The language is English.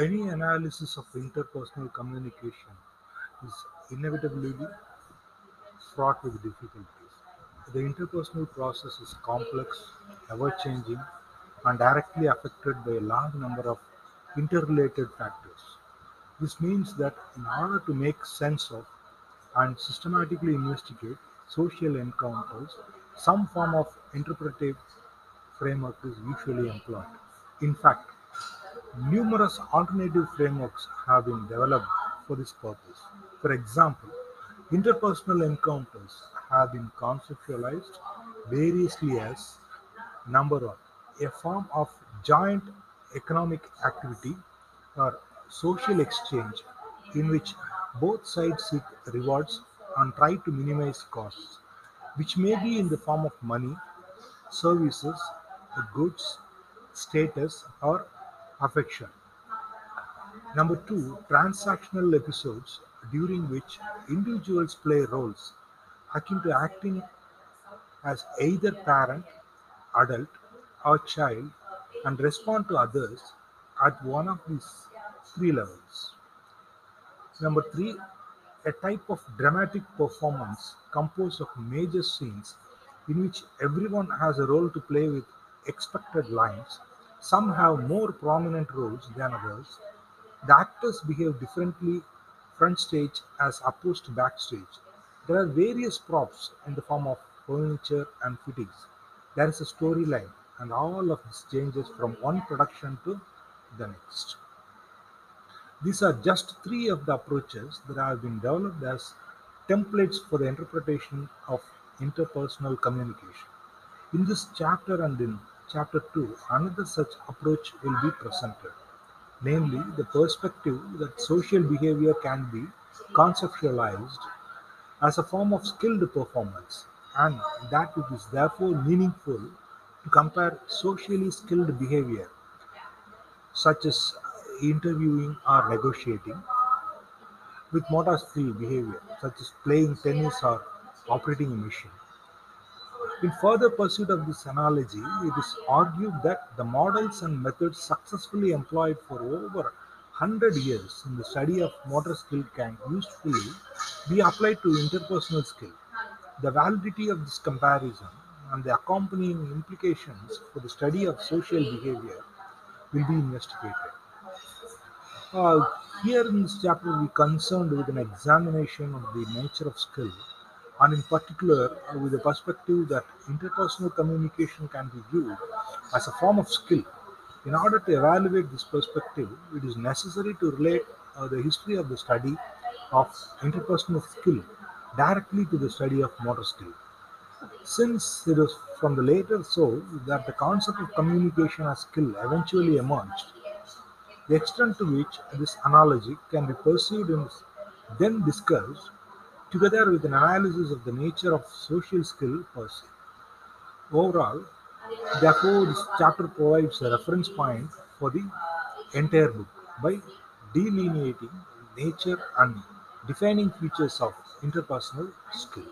Any analysis of interpersonal communication is inevitably fraught with difficulties. The interpersonal process is complex, ever changing, and directly affected by a large number of interrelated factors. This means that in order to make sense of and systematically investigate social encounters, some form of interpretive framework is usually employed. In fact, numerous alternative frameworks have been developed for this purpose. For example, interpersonal encounters have been conceptualized variously as number one, a form of joint economic activity or social exchange in which both sides seek rewards and try to minimize costs, which may be in the form of money, services, goods, status, or affection. Number two, transactional episodes during which individuals play roles akin to acting as either parent, adult, or child and respond to others at one of these three levels. Number three, a type of dramatic performance composed of major scenes in which everyone has a role to play with expected lines. Some have more prominent roles than others. The actors behave differently front stage as opposed to backstage. There are various props in the form of furniture and fittings. There is a storyline, and all of this changes from one production to the next. These are just three of the approaches that have been developed as templates for the interpretation of interpersonal communication. In this chapter and in chapter 2, another such approach will be presented, namely the perspective that social behavior can be conceptualized as a form of skilled performance and that it is therefore meaningful to compare socially skilled behavior such as interviewing or negotiating with motor skill behavior such as playing tennis or operating a machine. In further pursuit of this analogy, it is argued that the models and methods successfully employed for over 100 years in the study of motor skill can usefully be applied to interpersonal skill. The validity of this comparison and the accompanying implications for the study of social behavior will be investigated. Uh, here in this chapter, we concerned with an examination of the nature of skill, and in particular, uh, with the perspective that interpersonal communication can be viewed as a form of skill. In order to evaluate this perspective, it is necessary to relate uh, the history of the study of interpersonal skill directly to the study of motor skill. Since it was from the later so that the concept of communication as skill eventually emerged, the extent to which this analogy can be pursued is then discussed together with an analysis of the nature of social skill per se. Overall, therefore, this chapter provides a reference point for the entire book by delineating nature and defining features of interpersonal skill.